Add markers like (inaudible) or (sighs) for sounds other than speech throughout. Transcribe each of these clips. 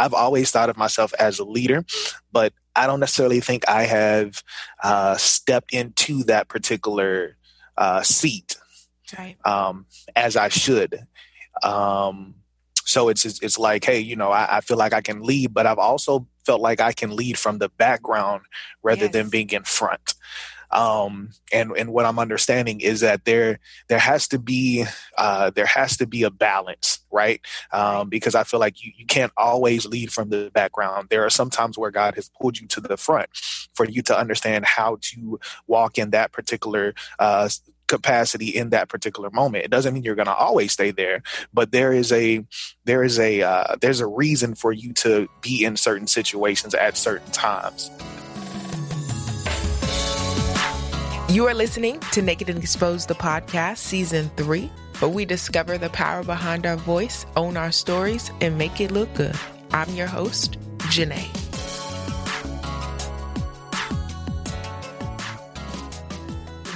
I've always thought of myself as a leader, but I don't necessarily think I have uh, stepped into that particular uh, seat Right. um, as I should. Um, so it's it's like, hey, you know, I, I feel like I can lead, but I've also felt like I can lead from the background rather than being in front. Um, and and what I'm understanding is that there there has to be uh, there has to be a balance, right? Um, because I feel like you, you can't always lead from the background. There are some times where God has pulled you to the front for you to understand how to walk in that particular uh, capacity in that particular moment. It doesn't mean you're going to always stay there, but there is a there is a uh, there's a reason for you to be in certain situations at certain times. You are listening to Naked and Exposed, the podcast, season three, where we discover the power behind our voice, own our stories, and make it look good. I'm your host, Janae.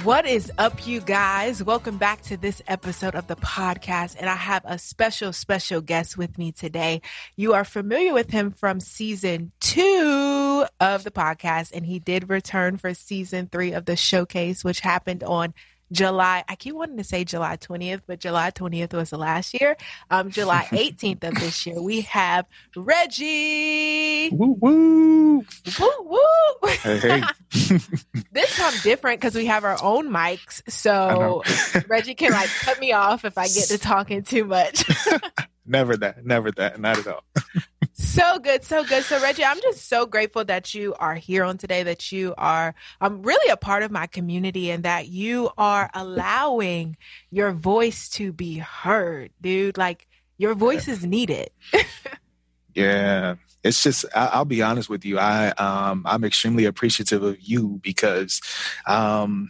What is up, you guys? Welcome back to this episode of the podcast. And I have a special, special guest with me today. You are familiar with him from season two of the podcast, and he did return for season three of the showcase, which happened on July. I keep wanting to say July 20th, but July 20th was the last year. Um, July (laughs) 18th of this year, we have Reggie. Woo woo! Woo woo! Hey, (laughs) this time different because we have our own mics, so (laughs) Reggie can like cut me off if I get to talking too much. never that, never that, not at all. So good, so good. So Reggie, I'm just so grateful that you are here on today. That you are, um, really a part of my community, and that you are allowing your voice to be heard, dude. Like your voice is needed. (laughs) Yeah, it's just I, I'll be honest with you. I um, I'm extremely appreciative of you because um,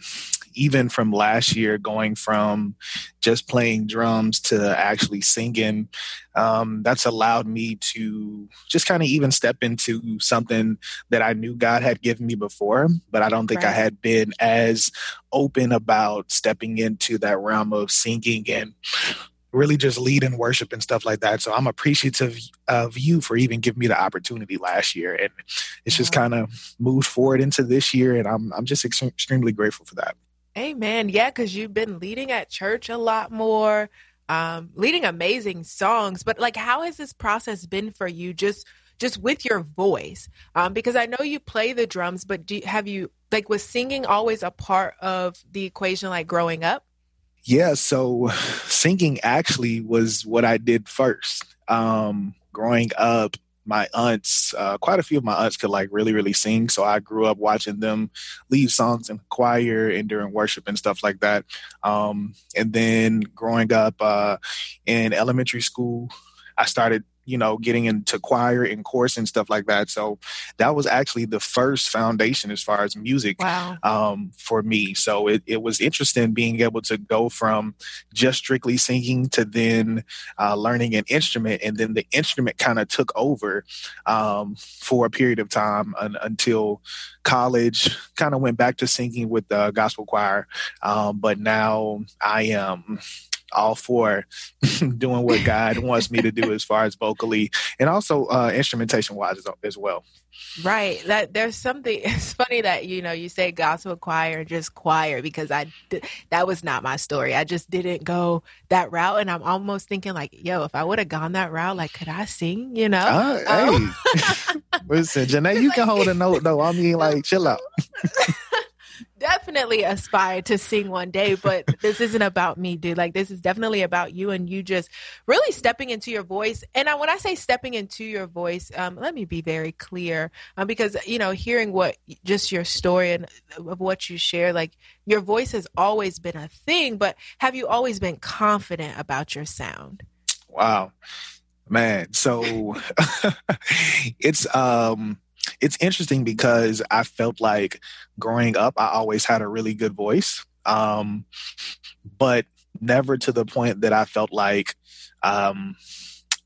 even from last year, going from just playing drums to actually singing, um, that's allowed me to just kind of even step into something that I knew God had given me before, but I don't think I had been as open about stepping into that realm of singing and really just lead in worship and stuff like that. So I'm appreciative of you for even giving me the opportunity last year, and it's just Wow. kind of moved forward into this year, and I'm I'm just ex- extremely grateful for that. Amen. Yeah, because you've been leading at church a lot more, um, leading amazing songs. But like, how has this process been for you? Just just with your voice, um, because I know you play the drums, but do have you like was singing always a part of the equation, like growing up? Yeah, so (sighs) singing actually was what I did first. Um, growing up, my aunts, uh, quite a few of my aunts could like really, really sing. So I grew up watching them lead songs in choir and during worship and stuff like that. Um, and then growing up uh, in elementary school, I started, you know, getting into choir and chorus and stuff like that. So that was actually the first foundation as far as music Wow. um, for me. So it, it was interesting being able to go from just strictly singing to then uh, learning an instrument. And then the instrument kind of took over um, for a period of time un- until college, kind of went back to singing with the gospel choir. Um, but now I am all for (laughs) doing what God wants me to do as far as vocally and also uh, instrumentation wise as, as well. Right. That there's something. (laughs) It's funny that you know you say gospel choir and just choir because I that was not my story. I just didn't go that route, and I'm almost thinking like, yo, if I would have gone that route, like, could I sing? You know? Uh, Um, hey, (laughs) listen, Janae, you can hold a note though. I mean, like, chill out. Definitely aspire to sing one day, but (laughs) this isn't about me, dude. Like this is definitely about you and you just really stepping into your voice. And I, when I say stepping into your voice, um, let me be very clear, um, because you know, hearing what just your story and of what you share, like your voice has always been a thing. But have you always been confident about your sound? Wow, man. So (laughs) it's um it's interesting because I felt like growing up, I always had a really good voice, um, but never to the point that I felt like um,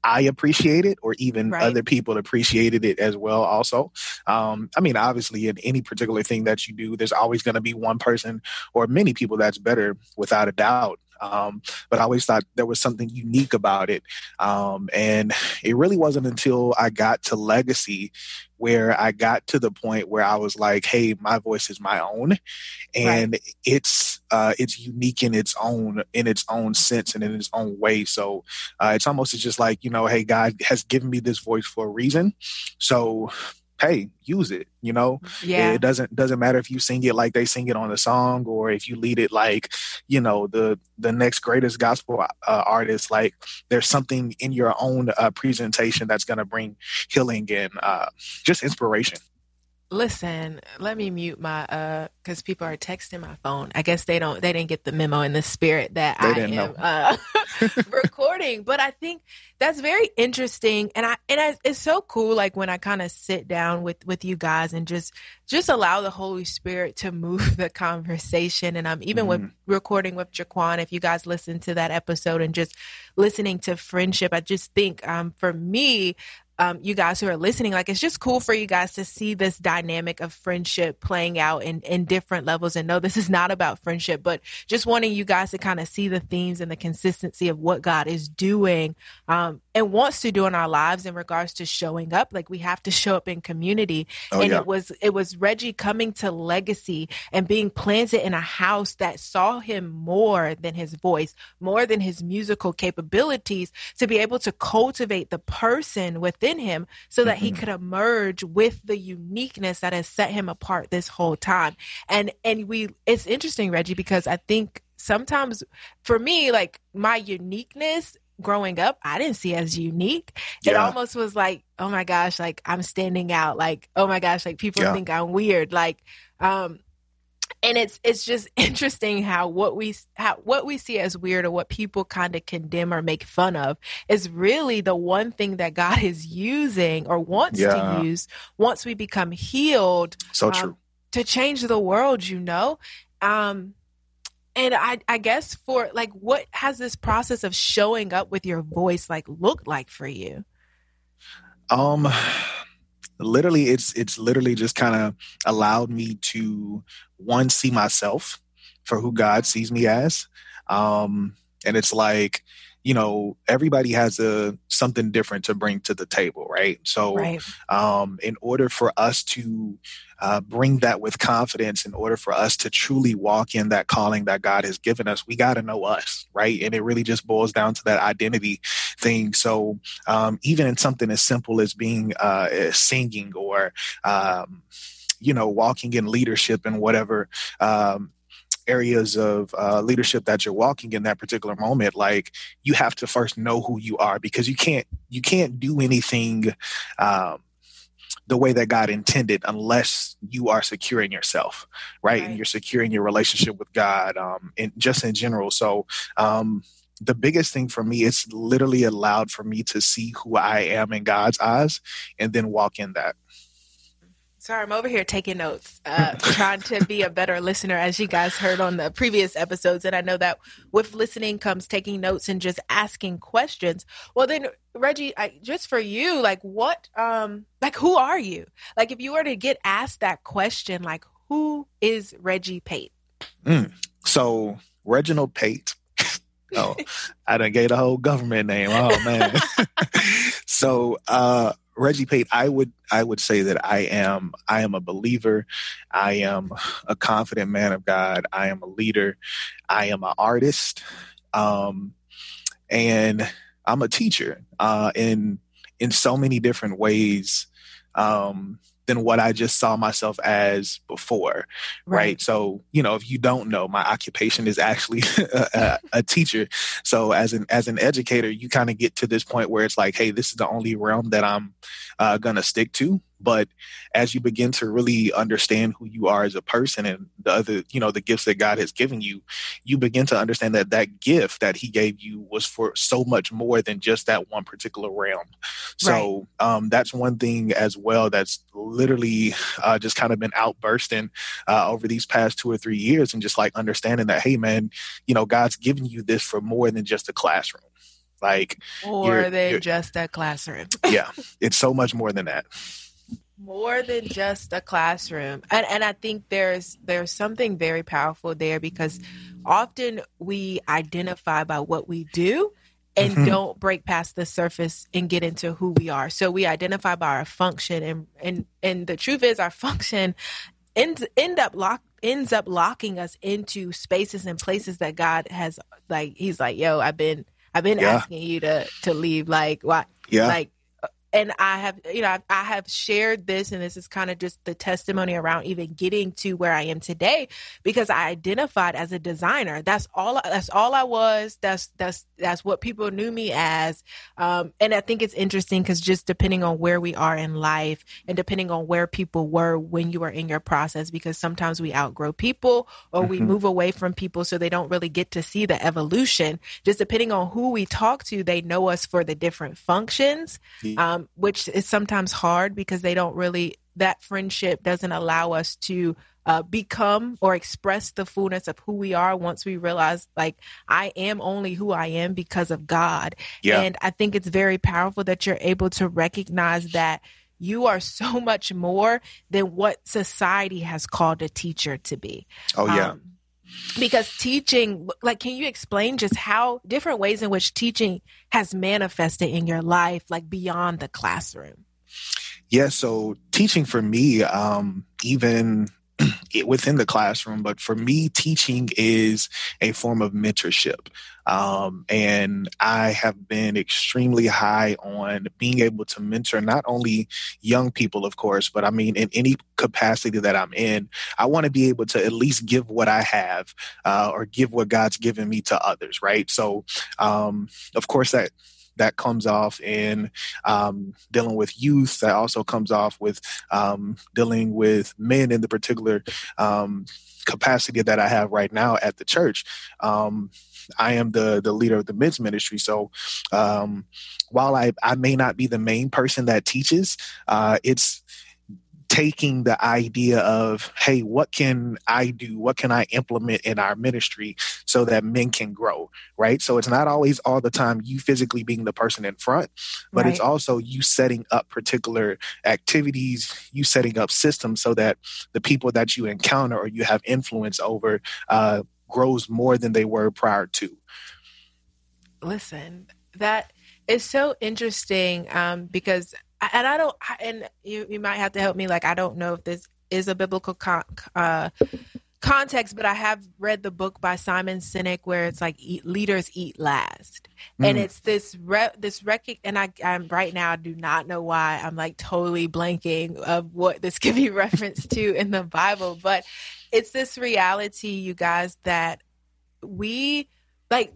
I appreciate it or even Right. other people appreciated it as well. Also, um, I mean, obviously, in any particular thing that you do, there's always going to be one person or many people that's better, without a doubt. Um, but I always thought there was something unique about it. Um, and it really wasn't until I got to Legacy where I got to the point where I was like, "Hey, my voice is my own," and right. it's uh, it's unique in its own in its own sense and in its own way. So uh, it's almost just like you know, "Hey, God has given me this voice for a reason," so hey, use it. You know, yeah. It doesn't doesn't matter if you sing it like they sing it on the song, or if you lead it like, you know, the the next greatest gospel uh, artist. Like, there's something in your own uh, presentation that's going to bring healing and uh, just inspiration. Listen, let me mute my uh because people are texting my phone. I guess they don't they didn't get the memo in the spirit that they I am uh (laughs) recording. But I think that's very interesting and I and I, it's so cool like when I kind of sit down with with you guys and just just allow the Holy Spirit to move (laughs) the conversation. And I'm um, even mm-hmm. with recording with Jaquan, if you guys listen to that episode and just listening to friendship, I just think um for me, um, you guys who are listening, like it's just cool for you guys to see this dynamic of friendship playing out in, in different levels and no, this is not about friendship, but just wanting you guys to kind of see the themes and the consistency of what God is doing um, and wants to do in our lives in regards to showing up. Like we have to show up in community. Oh, and yeah. it was it was Reggie coming to legacy and being planted in a house that saw him more than his voice, more than his musical capabilities, to be able to cultivate the person within within him so that mm-hmm. he could emerge with the uniqueness that has set him apart this whole time. And and we it's interesting, Reggie, because I think sometimes for me, like my uniqueness growing up, I didn't see as unique. Yeah. It almost was like, oh my gosh, like I'm standing out. Like, oh my gosh, like people yeah. think I'm weird. Like, um, and it's it's just (laughs) interesting how what we how what we see as weird or what people kind of condemn or make fun of is really the one thing that God (laughs) is using or wants yeah. to use once we become healed. So um, true. To change the world, you know. Um, and I, I guess for like, what has this process of showing up with your voice like looked like for you? Um, (sighs) literally it's it's literally just kind of allowed me to one see myself for who god sees me as. Um and it's like you know everybody has a something different to bring to the table right? So right. um in order for us to uh, bring that with confidence in order for us to truly walk in that calling that god has given us we got to know us right? And it really just boils down to that identity thing. So um even in something as simple as being uh singing or um you know walking in leadership and whatever um areas of uh, leadership that you're walking in that particular moment like you have to first know who you are because you can't you can't do anything um, the way that God intended unless you are securing yourself, right? right. And you're securing your relationship with God, um, and just in general. So, um, the biggest thing for me, it's literally allowed for me to see who I am in God's eyes and then walk in that. Sorry, I'm over here taking notes, uh, (laughs) trying to be a better listener, as you guys heard on the previous episodes. And I know that with listening comes taking notes and just asking questions. Well, then, Reggie, I, just for you, like, what, um, like, who are you? Like, if you were to get asked that question, like, who is Reggie Pate? Mm. So, Reginald Pate. (laughs) oh, I done gave the whole government name. Oh man. (laughs) so uh Reggie Pate, I would I would say that I am I am a believer. I am a confident man of God. I am a leader. I am an artist, um, and I'm a teacher uh, in in so many different ways. Um, than what I just saw myself as before. Right. right? So, you know, if you don't know, my occupation is actually (laughs) a, a, teacher. So as an, as an educator, you kind of get to this point where it's like, Hey, this is the only realm that I'm uh, going to stick to. But as you begin to really understand who you are as a person and the other, you know, the gifts that God has given you, you begin to understand that that gift that He gave you was for so much more than just that one particular realm. So right. um, that's one thing as well that's literally uh, just kind of been outbursting uh, over these past two or three years, and just like understanding that, hey, man, you know, God's given you this for more than just a classroom. Like, or than just a classroom. yeah, (laughs) it's so much more than that. More than just a classroom and, and i think there's there's something very powerful there because often we identify by what we do and mm-hmm. don't break past the surface and get into who we are so we identify by our function and and and the truth is our (laughs) function end, end up lock ends up locking us into spaces and places that god has like he's like yo i've been i've been yeah. asking you to to leave like why yeah like and I have, you know, I have shared this, and this is kind of just the testimony around even getting to where I am today because I identified as a designer. That's all. That's all I was. That's that's that's what people knew me as. Um, and I think it's interesting because just depending on where we are in life, and depending on where people were when you were in your process, because sometimes we outgrow people or mm-hmm. we move away from people, so they don't really get to see the evolution. Just depending on who we talk to, they know us for the different functions. Um, um, which is sometimes hard because they don't really that friendship doesn't allow us to uh, become or express the fullness of who we are once we realize like i am only who i am because of god. Yeah. and i think it's very powerful that you're able to recognize that you are so (laughs) much more than what society has called a teacher to be. Oh yeah. Um, because teaching like can you explain just how different ways in which teaching has manifested in your life like beyond the classroom yeah so teaching for me um even (clears throat) within the classroom, but for me, teaching is a form of mentorship. Um, and I have been extremely high on being able to mentor not only young people, of course, but I mean, in any capacity that I'm in, I want to be able to at least give what I have uh, or give what God's given me to others, right? So, um, of course, that that comes off in um, dealing with youth. That also comes off with um, dealing with men in the particular um, capacity that I have right now at the church. I am the the leader of the men's ministry. So um, while I, I may not be the main person that teaches, uh, it's taking the idea of hey what can i do what can i implement in our ministry so that men can grow right so it's not always all the time you physically being the person in front but right. it's also you setting up particular activities you setting up systems so that the people that you encounter or you have influence over uh, grows more than they were prior to listen that is so interesting um, because and I don't, and you, you might have to help me. Like, I don't know if this is a biblical con, uh, context, but I have read the book by Simon Sinek where it's like eat, leaders eat last, mm. and it's this re, this rec. And I, I'm right now I do not know why I'm like totally blanking of what this could be (laughs) referenced to in the Bible, but it's this reality, you guys, that we like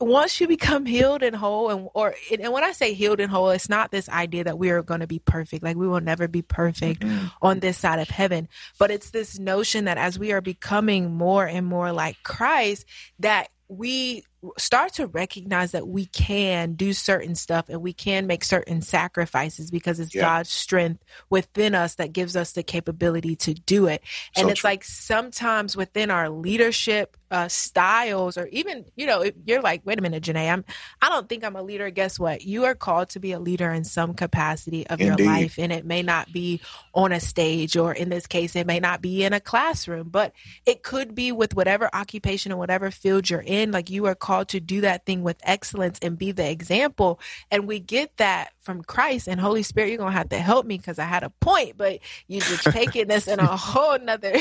once you become healed and whole and or and when i say healed and whole it's not this idea that we are going to be perfect like we will never be perfect mm-hmm. on this side of heaven but it's this notion that as we are becoming more and more like christ that we start to recognize that we can do certain stuff and we can make certain sacrifices because it's yeah. God's strength within us that gives us the capability to do it. And so it's true. like sometimes within our leadership uh, styles, or even you know, if you're like, wait a minute, Janae, I'm I don't think I'm a leader. Guess what? You are called to be a leader in some capacity of Indeed. your life, and it may not be on a stage, or in this case, it may not be in a classroom, but it could be with whatever occupation or whatever field you're in. Like you are called called to do that thing with excellence and be the example. And we get that from Christ and Holy Spirit. You're going to have to help me because I had a point, but you just (laughs) taking this in a whole nother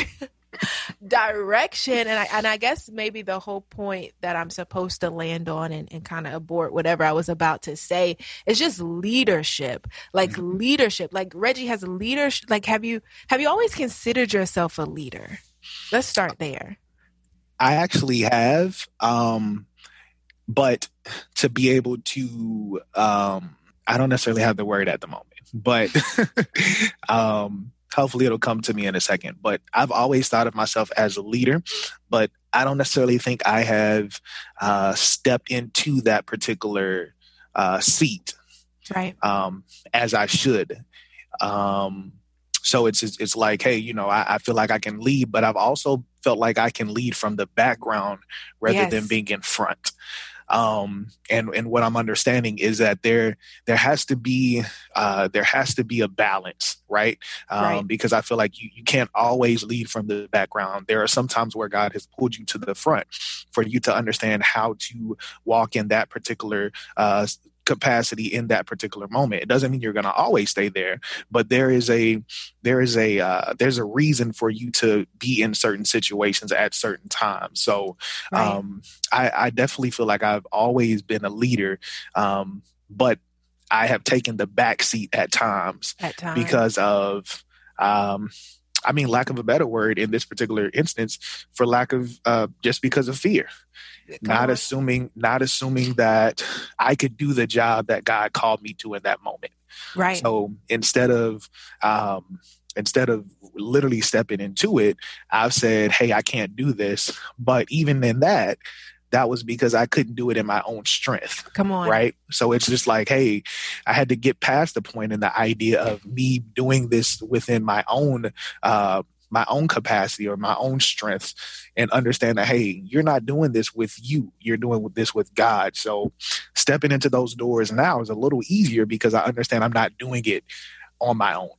(laughs) direction. And I, and I guess maybe the whole point that I'm supposed to land on and, and kind of abort whatever I was about to say is just leadership, like mm-hmm. leadership, like Reggie has a leadership. Like, have you, have you always considered yourself a leader? Let's start there. I actually have. Um, but to be able to um, i don't necessarily have the word at the moment but (laughs) um, hopefully it'll come to me in a second. But i've always thought of myself as a leader but i don't necessarily think i have uh, stepped into that particular uh, seat right. um, as i should. Um, so it's it's like hey you know I, I, feel like i can lead but i've also felt like i can lead from the background rather yes. than being in front um, and and what I'm understanding is that there there has to be uh, there has to be a balance, right? Um, right. Because I feel like you you can't always lead from the background. There are some times where God has pulled you to the front for you to understand how to walk in that particular uh, capacity in that particular moment. It doesn't mean you're going to always stay there, but there is a there is a uh, there's a reason for you to be in certain situations at certain times. So right. um, I, I, definitely feel like I've always been a leader, um, but I have taken the back seat at times, at times. because of. Um, I mean, lack of a better word in this particular instance, for lack of uh, just because of fear not assuming not assuming that I could do the job that God called me to in that moment. Right. So instead of um, instead of literally stepping into it, I've said, "Hey, I can't do this." But even in that, that was because I couldn't do it in my own strength. Come on. Right. So it's just like, hey, I had to get past the point and the idea of me doing this within my own uh, my own capacity or my own strengths and understand that hey you're not doing this with you you're doing this with god so stepping into those doors now is a little easier because i understand i'm not doing it on my own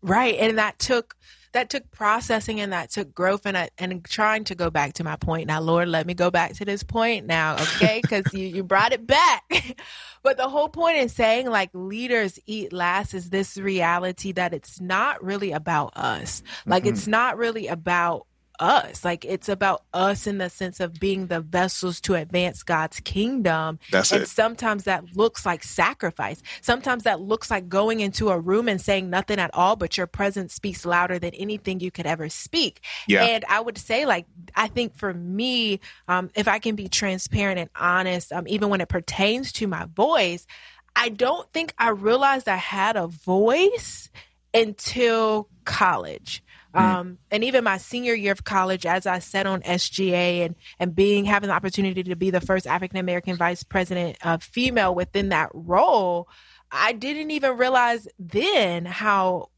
right and that took that took processing and that took growth and I, and trying to go back to my point. Now lord let me go back to this point now okay? (laughs) Because you, you brought it back. (laughs) But the whole point in saying like leaders eat last is this reality that it's not really about us. Like mm-hmm. it's not really about us. Like it's about us in the sense of being the vessels to advance God's kingdom. That's and it. sometimes that looks like sacrifice. Sometimes that looks like going into a room and saying nothing at all, but your presence speaks louder than anything you could ever speak. Yeah. And I would say, like, I think for me, um, if I can be transparent and honest, um, even when it pertains to my voice, I don't think I realized I had a voice until college. Mm. Um, and even my senior year of college, as I sat on SGA and, and being having the opportunity to be the first African American vice president uh, female within that role, I didn't even realize then how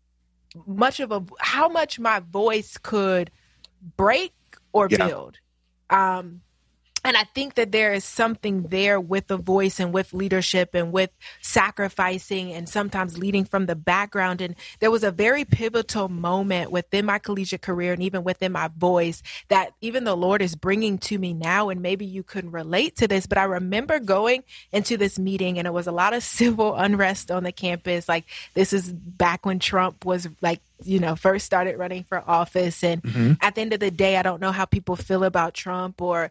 much of a how much my voice could break or yeah. build. Um, and I think that there is something there with the voice and with leadership and with sacrificing and sometimes leading from the background. And there was a very pivotal moment within my collegiate career and even within my voice that even the Lord is bringing to me now. And maybe you can relate to this, but I remember going into this meeting and it was a lot of (laughs) civil unrest on the campus. Like this is back when Trump was like you know first started running for office and mm-hmm. at the end of the day i don't know how people feel about trump or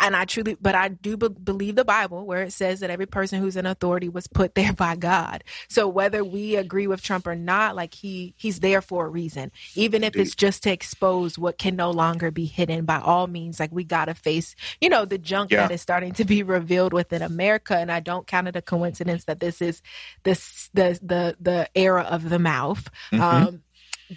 and I truly, but I do be- believe the Bible where it says that every person who's in authority was put there (laughs) by God. So whether we agree with Trump or not, like he he's there for a reason. Even if Indeed. it's just to expose what can no longer be hidden. By all means, like we gotta face, you know, the junk yeah. that is starting to be (laughs) revealed within America. And I don't count it a coincidence that this is this the the the era of the mouth. Mm-hmm. Um,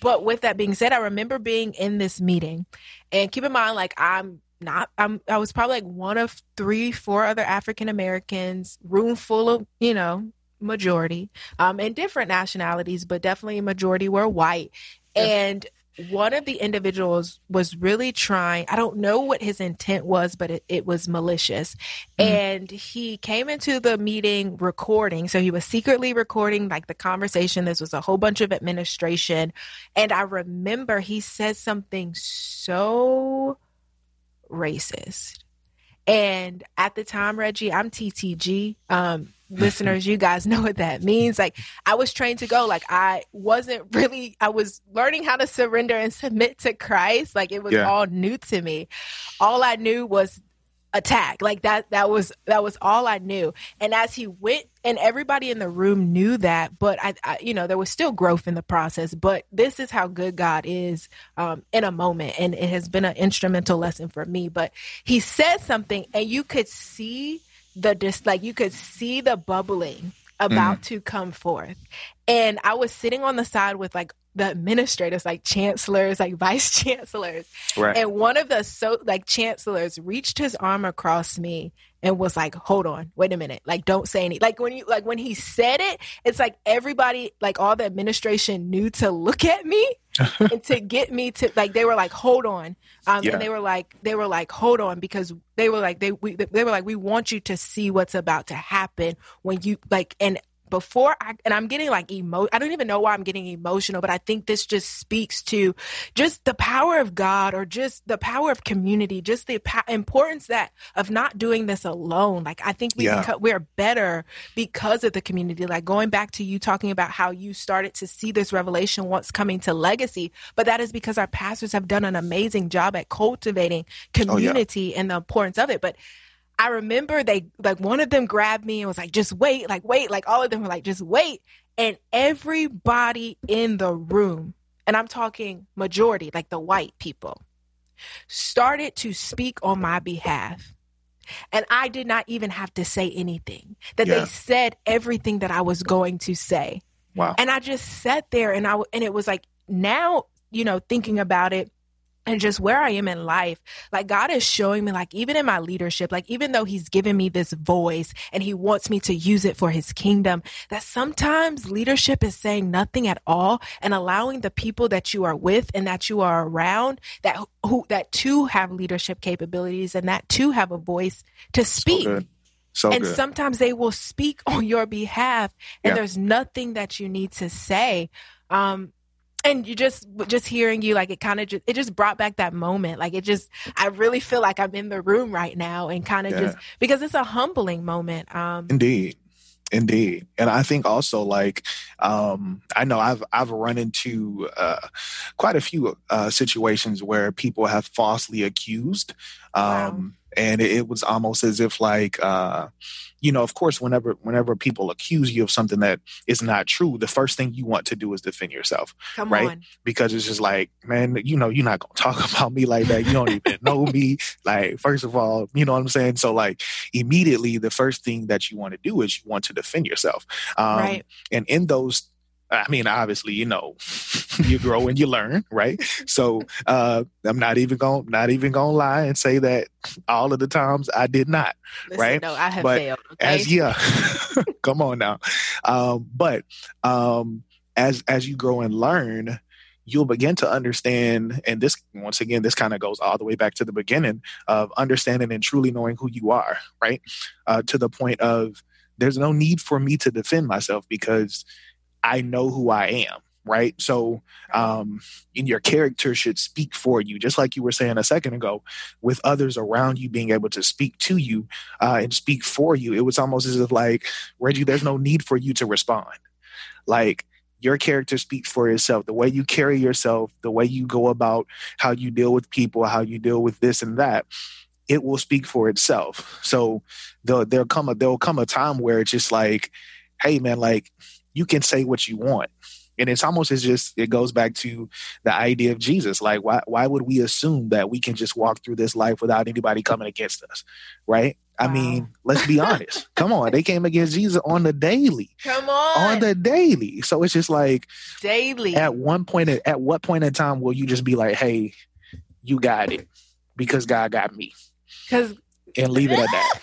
but with that being said, I remember being in this meeting, and keep in mind, like I'm not I'm I was probably like one of three, four other African Americans, room full of, you know, majority, um, and different nationalities, but definitely a majority were white. Yeah. And one of the individuals was really trying i don't know what his intent was but it, it was malicious mm. and he came into the meeting recording so he was secretly recording like the conversation this was a whole bunch of administration and i remember he said something so racist. And at the time, Reggie, I'm TTG. Um, (laughs) listeners, you guys know what that means. Like, I was trained to go. Like, I wasn't really, I was learning how to surrender and submit to Christ. Like, it was yeah. all new to me. All I knew was attack. Like that that was that was all i knew. And as he went and everybody in the room knew that but I, I, you know there was still growth in the process but this is how good god is um, in a moment. And it has been an instrumental lesson for me but he said something and you could see the just like you could see the bubbling about mm. to come forth. And i was sitting on the side with like the administrators, like chancellors, like (laughs) vice chancellors. Right. And one of the so like chancellors reached his arm across me and was like, "Hold on, wait a minute. Like, don't say any." Like when you like when he said it, it's like everybody, like all the administration, knew to look at me (laughs) and to get me to like they were like hold on um, Yeah. and they were like they were like hold on because they were like they we, they were like we want you to see what's about to happen when you like and before I and I'm getting like emo I don't even know why I'm getting emotional but I think this just speaks to just the power of God or just the power of community just the importance that of not doing this alone. Like I think we Yeah. beco- we're better because of the community. Like going back to you talking about how you started to see this revelation once coming to legacy but that is because our pastors have done an amazing job at cultivating oh, community and the importance of it. But I remember they like one of them grabbed me and was like, just wait, like wait, like all of them were like, just wait. And everybody in the room, and I'm talking majority, like the white people, started to speak on my behalf. And I did not even have to say anything. That Yeah. they said everything that I was going to say. Wow. And I just sat there and I and it was like now, you know, thinking about it and just where I am in life, like God is showing me, like even in my leadership, like even though He's given me this voice and He wants me to use it for His kingdom, that sometimes leadership is saying nothing at all and allowing the people that you are with and that you are around that who that too have leadership capabilities and that too have a voice to speak So good. So and good. sometimes they will speak on your behalf and Yeah. there's nothing that you need to say um and you just just hearing you like it kind of just it just brought back that moment like it just i really feel like i'm in the room right now and kind of Yeah. just because it's a humbling moment um Indeed. Indeed. And I think also like um I know I've I've run into uh quite a few uh situations where people have falsely accused. Um Wow. And it, it was almost as if like uh you know, of course whenever whenever people accuse you of something that is not true, the first thing you want to do is defend yourself come right. on because it's just like, man, you know, you're not gonna talk (laughs) about me like that. You don't even know me. Like, first of all, you know what I'm saying? So like immediately the first thing that you want to do is you want to defend yourself. Um right and in those I mean, obviously, you know, (laughs) you grow and you learn, right? So uh, I'm not even going, not even gonna lie and say that all of the times I did not Listen, right? no i have But failed okay as yeah (laughs) come on now um but um as as you grow and learn you'll begin to understand and this once again this kind of goes all the way back to the beginning of understanding and truly knowing who you are right uh to the point of there's no need for me to defend myself because i know who i am right so um and your character should speak for you just like you were saying a second ago with others around you being able to speak to you uh, and speak for you. It was almost as if like Reggie, there's no need for you to respond. Like your character speaks for itself. The way you carry yourself, the way you go about how you deal with people, how you deal with this and that, it will speak for itself. So the, there'll come a there'll come a time where it's just like, hey man, like you can say what you want. And it's almost as just it goes back to the idea of Jesus. Like, why why would we assume that we can just walk through this life without anybody coming against us? Right? I mean, let's be honest. (laughs) Come on, they came against Jesus on the daily, come on, on the daily. So it's just like daily at one point, at what point in time will you just be like, "Hey, you got it," because God got me, because and leave it at that? (laughs)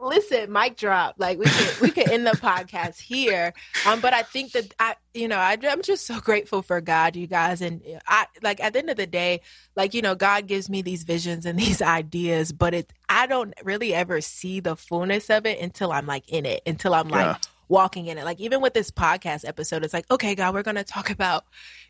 listen mic drop. Like we could we could end the podcast here. Um but i think that i you know I, i'm just so grateful for god you guys. And i like at the end of the day like you know god gives me these visions and (laughs) these ideas but it i don't really ever see the fullness of it until i'm like in it until i'm like Yeah. walking in it. Like even with this podcast episode it's like okay god we're going to talk about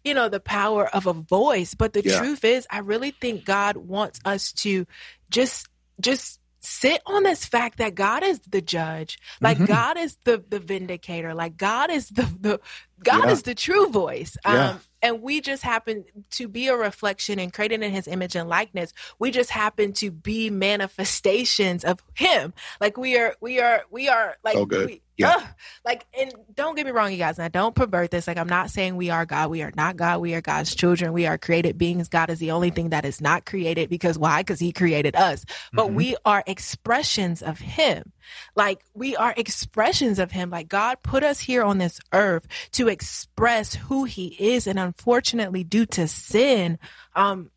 you know the power of a voice. But the Yeah. truth is i really think god wants us to just just sit on this fact that God is the judge, like Mhm. God is the the vindicator, like God is the the God Yeah. is the true voice. Yeah. Um and we just happen to be a reflection and created in his image and likeness. We just happen to be manifestations of him. Like we are we are we are like So good. we Yeah. ugh, like and don't get me wrong, you guys, I don't pervert this. Like I'm not saying we are God. We are not God. We are God's children. We are created beings. God is the only thing that is not created because why? Because he created us but Mhm. we are expressions of him like we are expressions of him like god put us here on this earth to express who he is and unfortunately due to sin um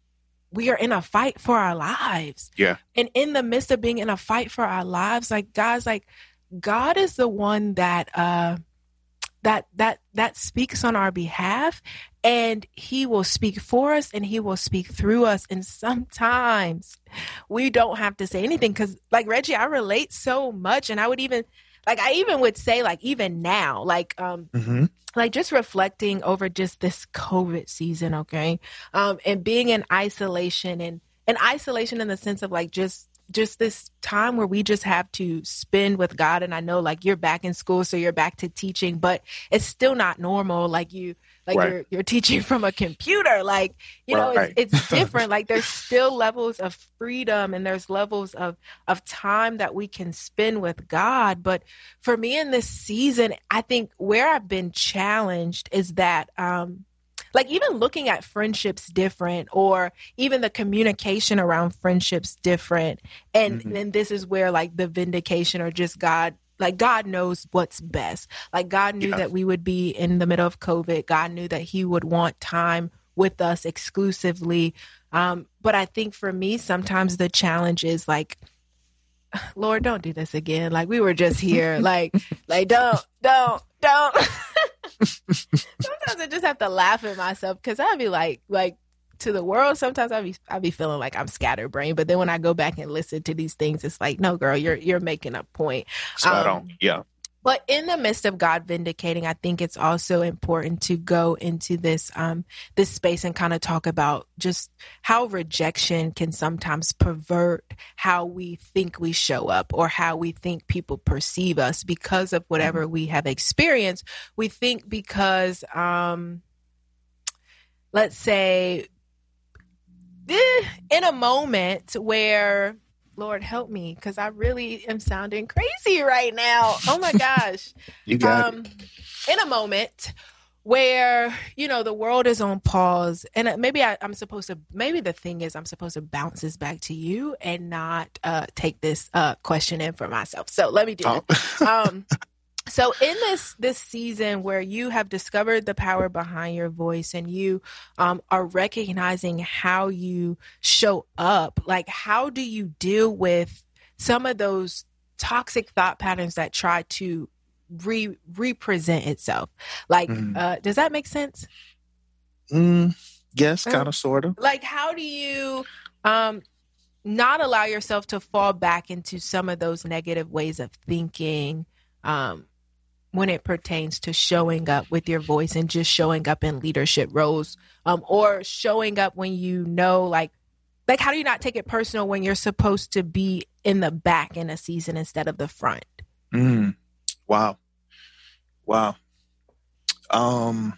we are in a fight for our lives Yeah. and in the midst of being in a fight for our lives like guys like god is the one that uh that that that speaks on our behalf and he will speak for us and he will speak through us and sometimes we don't have to say anything because like reggie i relate so much and i would even like i even would say like even now like um mm-hmm. like just reflecting over just this covid season okay um and being in isolation and and isolation in the sense of like just just this time where we just have to spend with God. And I know like you're back in school, so you're back to teaching, but it's still not normal. Like you, like right. you're, you're teaching (laughs) from a computer. Like, you know, it's, it's (laughs) different. like there's still levels of freedom and there's levels of, of time that we can spend with God. But for me in this season, I think where I've been challenged is that, um, like even looking at friendships different or even the communication around friendships different and mm-hmm. then this is where like the vindication or just god like god knows what's best. Like god knew yeah. that we would be in the middle of covid. God knew that he would want time with us exclusively. Um but i think for me sometimes the challenge is like (sighs) lord don't do this again. Like we were just here. Like like don't don't don't (laughs) (laughs) sometimes I just have to laugh at myself because I'd be like, like to the world. Sometimes I be I be feeling like I'm scatterbrained, but then when I go back and listen to these things, it's like, no, girl, you're you're making a point. Um. Yeah. But in the midst of God vindicating, I think it's also important to go into this um, this space and kind of talk about just how rejection can sometimes pervert how we think we show up or how we think people perceive us because of whatever mm-hmm. we have experienced. We think because, um, let's say, eh, in a moment where Lord help me because I really am sounding crazy right now. Oh my gosh. (laughs) you got um. In a moment where, you know, the world is on pause and uh, maybe I, am supposed to, maybe the thing is I'm supposed to bounce this back to you and not uh, take this uh, question in for myself. So let me do oh. it. (laughs) Um, so in this this season where you have discovered the power behind your voice and you um, are recognizing how you show up like how do you deal with some of those toxic thought patterns that try to re represent itself? Like mm. uh, does that make sense? Mm, yes kind of sort of like how do you um not allow yourself to fall back into some of those negative ways of thinking um when it pertains to showing up with your voice and just showing up in leadership roles um, or showing up when you know like like how do you not take it personal when you're supposed to be in the back in a season instead of the front mm. wow wow um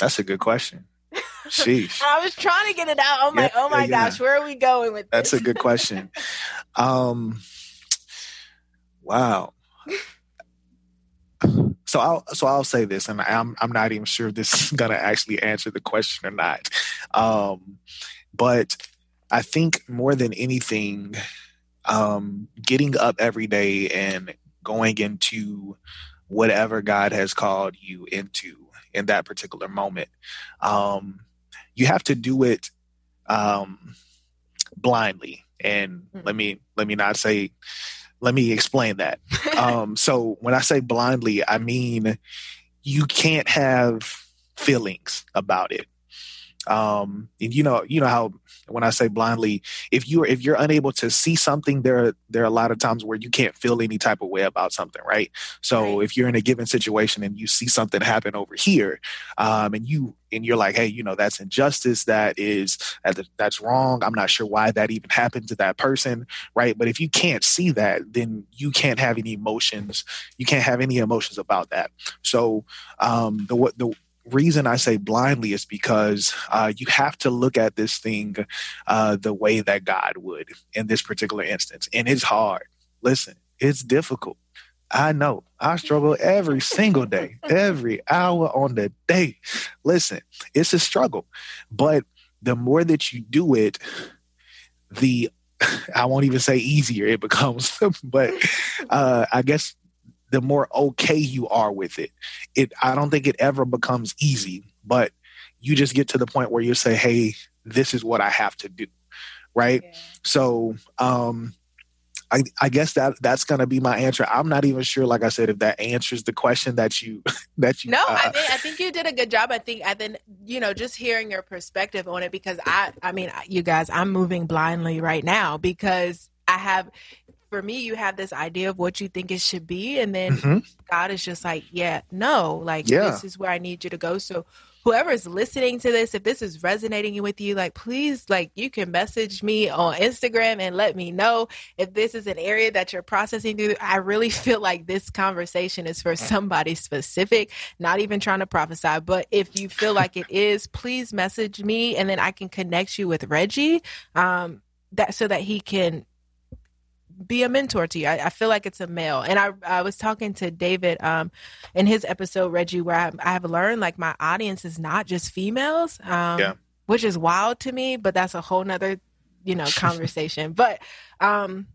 that's a good question Sheesh. (laughs) I was trying to get it out. I'm yeah, like, oh my yeah. gosh, where are we going with this? That's a good question. (laughs) um, wow so I'll so I'll say this, and I'm I'm not even sure if this is gonna actually answer the question or not. Um, but I think more than anything, um, getting up every day and going into whatever God has called you into in that particular moment, um, you have to do it um, blindly. And mm-hmm. let me let me not say let me explain that. (laughs) um, so when I say blindly, I mean you can't have feelings about it. Um, and you know, you know how when I say blindly, if you're if you're unable to see something, there are there are a lot of times where you can't feel any type of way about something, right? So right. if you're in a given situation and you see something happen over here, um, and you and you're like, hey, you know, that's injustice, that is that's wrong. I'm not sure why that even happened to that person, right? But if you can't see that, then you can't have any emotions. You can't have any emotions about that. So um, the what the reason I say blindly is because uh, you have to look at this thing uh, the way that God would in this particular instance. And it's hard. Listen, it's difficult. I know I struggle every single day, every hour on the day. Listen, it's a struggle. But the more that you do it, the (laughs) I won't even say easier it becomes, (laughs) but uh, I guess the more okay you are with it. It I don't think it ever becomes easy, but you just get to the point where you say, "Hey, this is what I have to do." Right? Yeah. So, um I, I guess that that's going to be my answer. I'm not even sure, like I said, if that answers the question that you (laughs) that you. No, uh, I think I think you did a good job. I think I then you know just hearing your perspective on it because I I mean you guys I'm moving blindly right now because I have for me, you have this idea of what you think it should be, and then mm-hmm. God is just like, yeah, no, like yeah. this is where I need you to go. So whoever is listening to this, if this is resonating with you, like please, like you can message me on Instagram and let me know if this is an area that you're processing through. I really (laughs) feel like this conversation is for somebody specific, not even trying to prophesy, but if you feel like it is, please message me and then I can connect you with Reggie. Um, that so that he can be a mentor to you. I, I, feel like it's a male. And I, I was talking to David um, in his episode, Reggie, where I, I have learned like my audience is not just females, um, yeah. which is wild to me, but that's a whole nother, you know, (laughs) conversation. but um,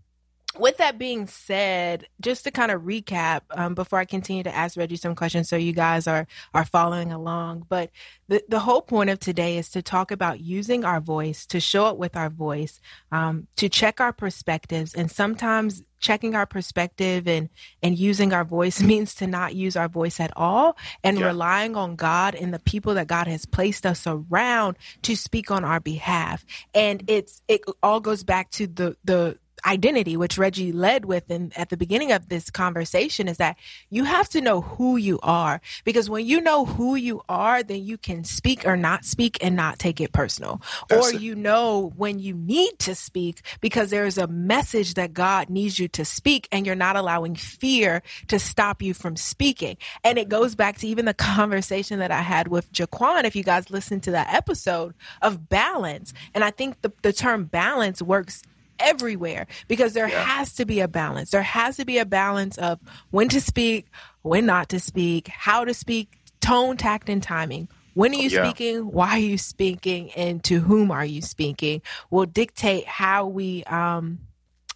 with that being said, just to kind of recap um, before I continue to ask Reggie some questions, so you guys are are following along. But the the whole point of today is to talk about using our voice to show up with our voice, um, to check our perspectives, and sometimes checking our perspective and and using our voice (laughs) means to not use our voice at all and yeah. relying on God and the people that God has placed us around to speak on our behalf. And it's it all goes back to the the identity, which Reggie led with in, at the beginning of this conversation, is that you have to know who you are. Because when you know who you are, then you can speak or not speak and not take it personal. That's or it. you know when you need to speak because there's a message that God needs you to speak and you're not allowing fear to stop you from speaking. And it goes back to even the (laughs) conversation that I had with Jaquan, if you guys listen to that episode of balance. And I think the, the term balance works everywhere because there yeah. has to be a balance. There has to be a balance of when to speak, when not to speak, how to speak, tone, tact, and timing. When are you yeah. speaking? Why are you speaking? And to whom are you speaking? Will dictate how we um,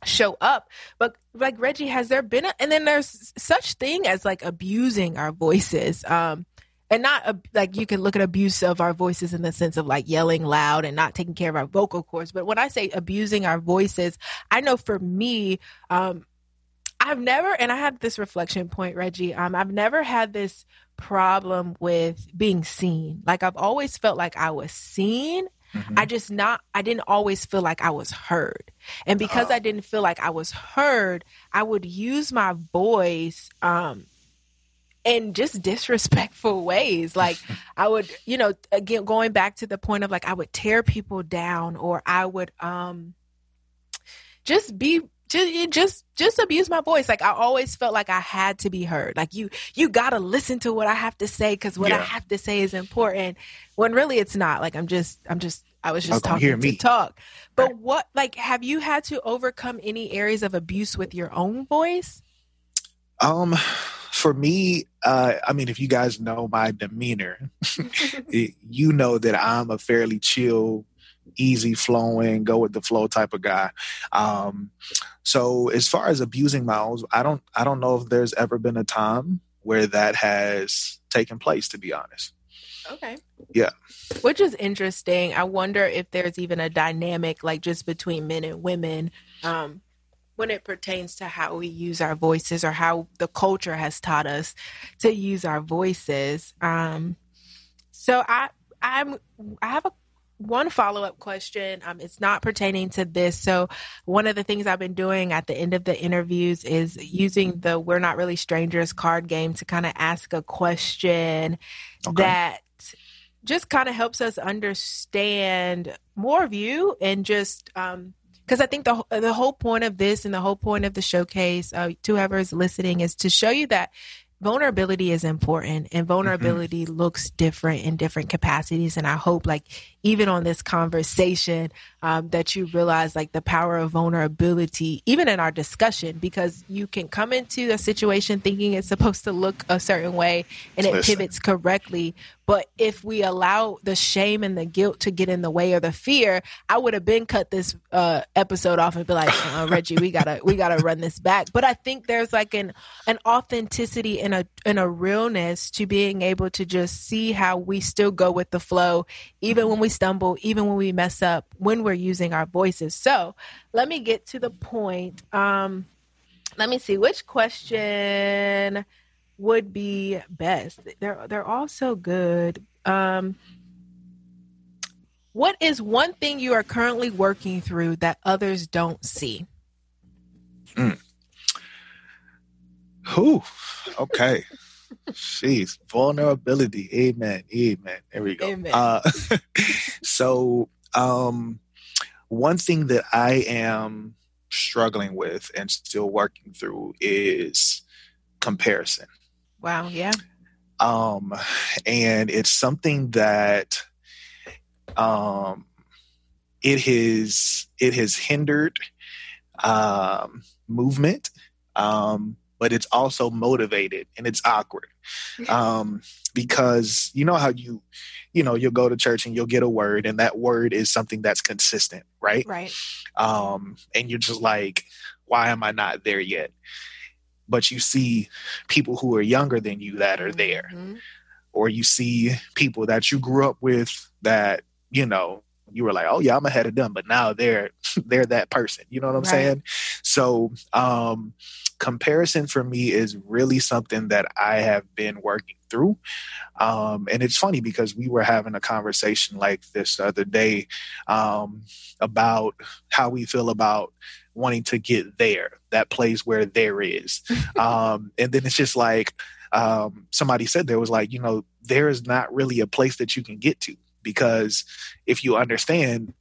show up. But like Reggie, has there been a, and then there's such thing as like abusing our voices. Um, and not a, like you can look at abuse of our voices in the sense of like yelling loud and not taking care of our vocal cords. But when I say abusing our voices, I know for me, um, I've never, and I had this reflection point, Reggie. Um, I've never had this problem with being seen. Like I've always felt like I was seen. Mm-hmm. I just not, I didn't always feel like I was heard. And because oh. I didn't feel like I was heard, I would use my voice, um, in just disrespectful ways. Like I would, you know, again going back to the point of like I would tear people down or I would um just be just just just abuse my voice like i always felt like i had to be heard like you you got to listen to what i have to say cuz what yeah. i have to say is important when really it's not like i'm just i'm just i was just talking to talk but right. what like have you had to overcome any areas of abuse with your own voice um for me, uh, I mean, if you guys know my demeanor, (laughs) you know that I'm a fairly chill, easy flowing, go with the flow type of guy. Um, so as far as abusing my own, I don't, I don't know if there's ever been a time where that has taken place. To be honest. Okay. Yeah. Which is interesting. I wonder if there's even a dynamic like just between men and women. Um, when it pertains to how we use our voices or how the culture has taught us to use our voices. Um, so I I'm I have a one follow up question. Um, it's not pertaining to this. So, one of the things I've been doing at the end of the interviews is using the We're Not Really Strangers card game to kind of ask a question okay. that just kind of helps us understand more of you and just um, because I think the the whole point of this and the whole point of the showcase uh, to whoever's listening is to show you that vulnerability is important and vulnerability mm-hmm. looks different in different capacities and i hope like even on this conversation um, that you realize like the power of vulnerability even in our discussion because you can come into a situation thinking it's supposed to look a certain way and it Listen. pivots correctly but if we allow the shame and the guilt to get in the way or the fear, I would have been cut this uh, episode off and be like, uh, Reggie, we gotta we gotta run this back. But I think there's like an an authenticity and a and a realness to being able to just see how we still go with the flow, even when we stumble, even when we mess up, when we're using our voices. So let me get to the point. Um, let me see which question would be best. They're they're all so good. Um, what is one thing you are currently working through that others don't see? Mm. Who? Okay. (laughs) Jeez, vulnerability. Amen. Amen. There we go. Amen. Uh, (laughs) so, um, one thing that I am struggling with and still working through is comparison. Wow. Yeah. Um, and it's something that, um, it has it has hindered um, movement um, but it's also motivated and it's awkward. Um, because you know how you you know you'll go to church and you'll get a word and that word is something that's consistent right? Right. Um, and you're just like why am i not there yet? But you see people who are younger than you that are there. Mm-hmm. or you see people that you grew up with that you know you were like, oh yeah, I'm ahead of them, but now they're (laughs) they're that person. You know what I'm right. saying? So um, comparison for me is really something that I have been working through. Um, and it's funny because we were having a conversation like this other day um, about how we feel about wanting to get there, that place where there is. (laughs) um, and then it's just like um, somebody said there was like, you know, there is not really a place that you can get to because if you understand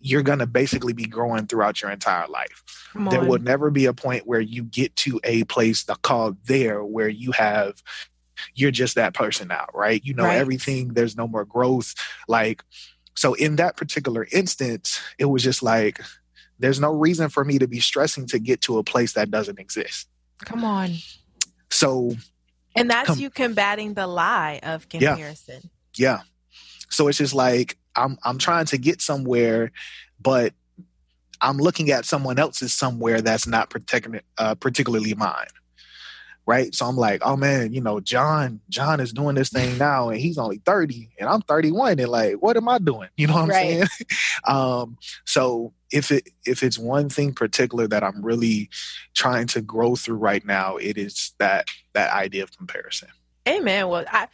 you're going to basically be growing throughout your entire life. There will never be a point where you get to a place called there where you have you're just that person now, right? You know right. everything, there's no more growth like so in that particular instance, it was just like there's no reason for me to be stressing to get to a place that doesn't exist. Come on. So and that's com- you combating the lie of comparison. Yeah. yeah. So it's just like I'm I'm trying to get somewhere, but I'm looking at someone else's somewhere that's not protect, uh, particularly mine. Right. So I'm like, oh man, you know, John, John is doing this thing now and he's only 30 and I'm 31. And like, what am I doing? You know what I'm right. saying? (laughs) um, so if it if it's one thing particular that I'm really trying to grow through right now, it is that that idea of comparison. Amen. Well, I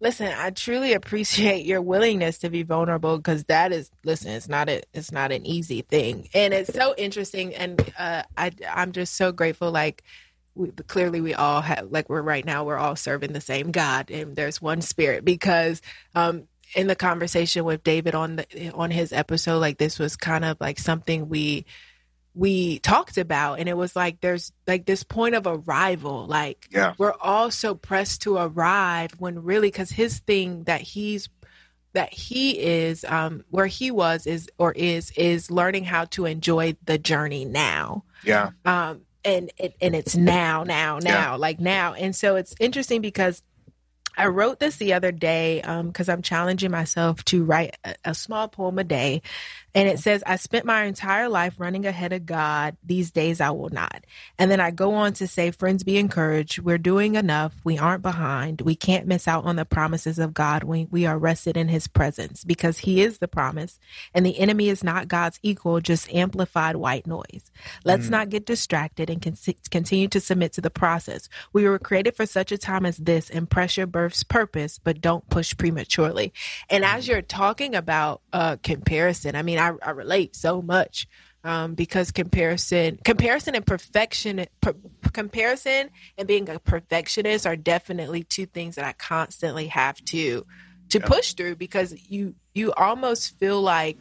listen i truly appreciate your willingness to be vulnerable because that is listen it's not a it's not an easy thing. And it's so interesting and uh, i i'm just so grateful like we, clearly we all have like we're right now we're all serving the same god and there's one spirit because um in the conversation with david on the on his episode like this was kind of like something we we talked about and it was like there's like this point of arrival like yeah. we're all so pressed to arrive when really because his thing that he's that he is um where he was is or is is learning how to enjoy the journey now yeah um and it, and it's now now now yeah. like now and so it's interesting because I wrote this the other day um because um, I'm challenging myself to write a, a, small poem a day. And it says, I spent my entire life running ahead of God. These days I will not. And then I go on to say, Friends, be encouraged. We're doing enough. We aren't behind. We can't miss out on the promises of God when we are rested in His presence because He is the promise. And the enemy is not God's equal, just amplified white noise. Let's mm. not get distracted and con- continue to submit to the process. We were created for such a time as this, and pressure births purpose, but don't push prematurely. And as mm. you're talking about uh, comparison, I mean, I, I relate so much um, because comparison, comparison and perfection, per, comparison and being a perfectionist are definitely two things that I constantly have to to yeah. push through because you you almost feel like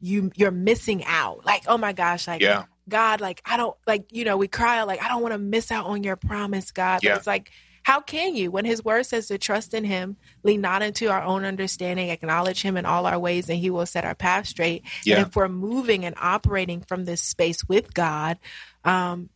you you're missing out. Like oh my gosh, like yeah. God, like I don't like you know we cry like I don't want to miss out on your promise, God. But it's like how can you when his word says to trust in him, lean not into our own understanding, acknowledge him in all our ways, and he will set our path straight? Yeah. And if we're moving and operating from this space with God, um,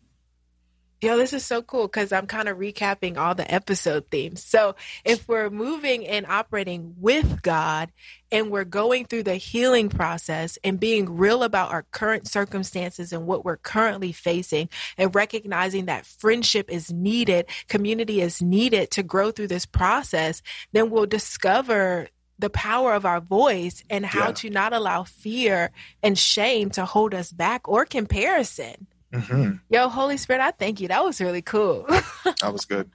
Yo, this is so cool because I'm kind of recapping all the episode themes. So, if we're moving and operating with God and we're going through the healing process and being real about our current circumstances and what we're currently facing and recognizing that friendship is needed, community is needed to grow through this process, then we'll discover the power of our voice and how Yeah. to not allow fear and shame to hold us back or comparison. Hmm Yo, Holy Spirit, I thank you. That was really cool. (laughs) That was good.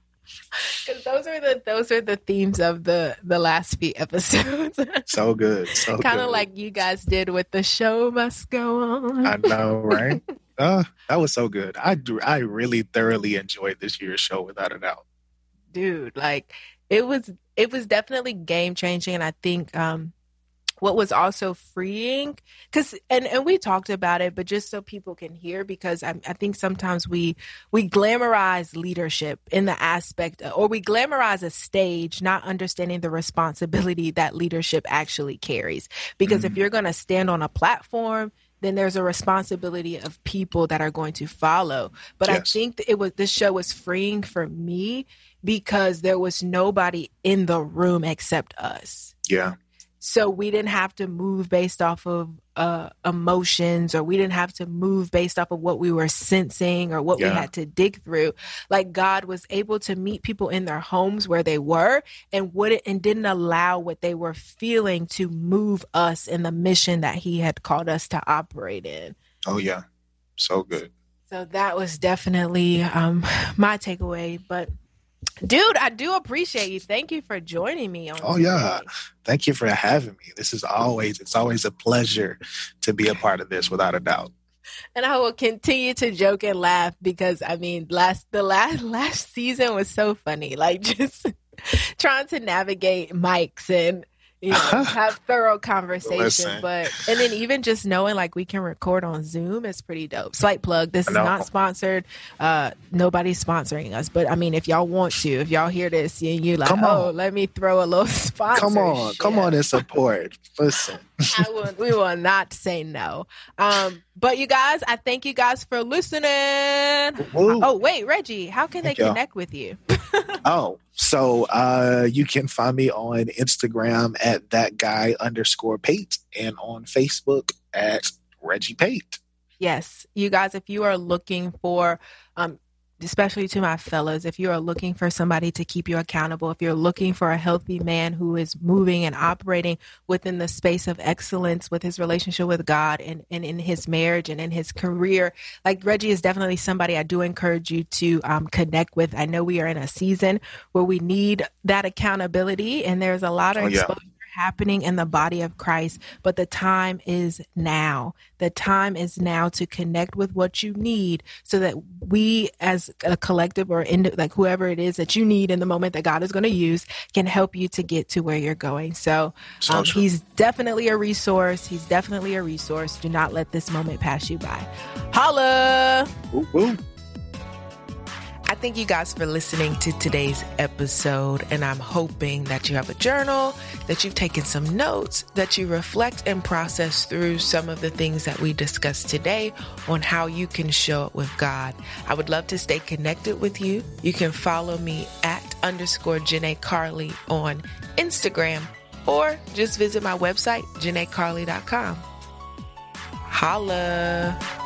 Because those are the those are the themes of the the last few (laughs) episodes. So good. So kind of like you guys did with the show must go on. I know, right? (laughs) uh, that was so good. I do. I really thoroughly enjoyed this year's show, without a doubt. dude like it was it was definitely game changing and i think um what was also freeing because and, and we talked about it but just so people can hear because I, I think sometimes we we glamorize leadership in the aspect or we glamorize a stage not understanding the responsibility (laughs) that leadership actually carries because if Mhm. you're going to stand on a platform then there's a responsibility of people that are going to follow but i think it was this show was freeing for me because there was nobody in the room except us. Yeah. So we didn't have to move based off of uh, emotions or we didn't have to move based off of what we were sensing or what we had to dig through. Like God was able to meet people in their homes where they were and wouldn't and didn't allow what they were feeling to move us in the mission that he had called us to operate in. Oh yeah. So good. So that was definitely um, (sighs) my takeaway. But dude, I do appreciate you. Thank you for joining me on. Oh, yeah. Thank you for having me. This is always it's always a pleasure to be a part of this, without a doubt. And I will continue to joke and laugh because I mean, last the last (laughs) last season was so funny. Like (laughs) just trying to navigate mics and you know have thorough conversation. Listen. But and then even just knowing like we can record on Zoom is pretty dope. Slight plug. This is not sponsored. Uh nobody's sponsoring us. But I mean if y'all want to, if y'all hear this and you like, Come oh, on. let me throw a little sponsor. (laughs) Come on, come on and support. Listen. I will, we will not say no. Um, but you guys, I thank you guys for listening. Woo. Oh, wait, Reggie, how can Thank they y'all. connect with you? (laughs) Oh, so uh, you can find me on Instagram at that guy underscore Pate and on Facebook at Reggie Pate. Yes, you guys, if you are looking for, um, especially to my fellas, if you are looking for somebody to keep you accountable, if you're looking for a healthy man who is moving and operating within the space of excellence with his relationship with God and, and in his marriage and in his career, like Reggie is definitely somebody I do encourage you to um, connect with. I know we are in a season where we need that accountability, and there's a lot of Oh, yeah. exposure happening in the body of Christ, but the time is now. The time is now to connect with what you need so that we as a collective or in, like whoever it is that you need in the moment that God is going to use can help you to get to where you're going. So um, he's definitely a resource. He's definitely a resource. Do not let this moment pass you by. Holla! Woo, woo. I thank you guys for listening to today's episode, and I'm hoping that you have a journal, that you've taken some notes, that you reflect and process through some of the things that we discussed today on how you can show up with God. I would love to stay connected with you. You can follow me at underscore Janae Carly on Instagram or just visit my website, janaecarly.com. Holla!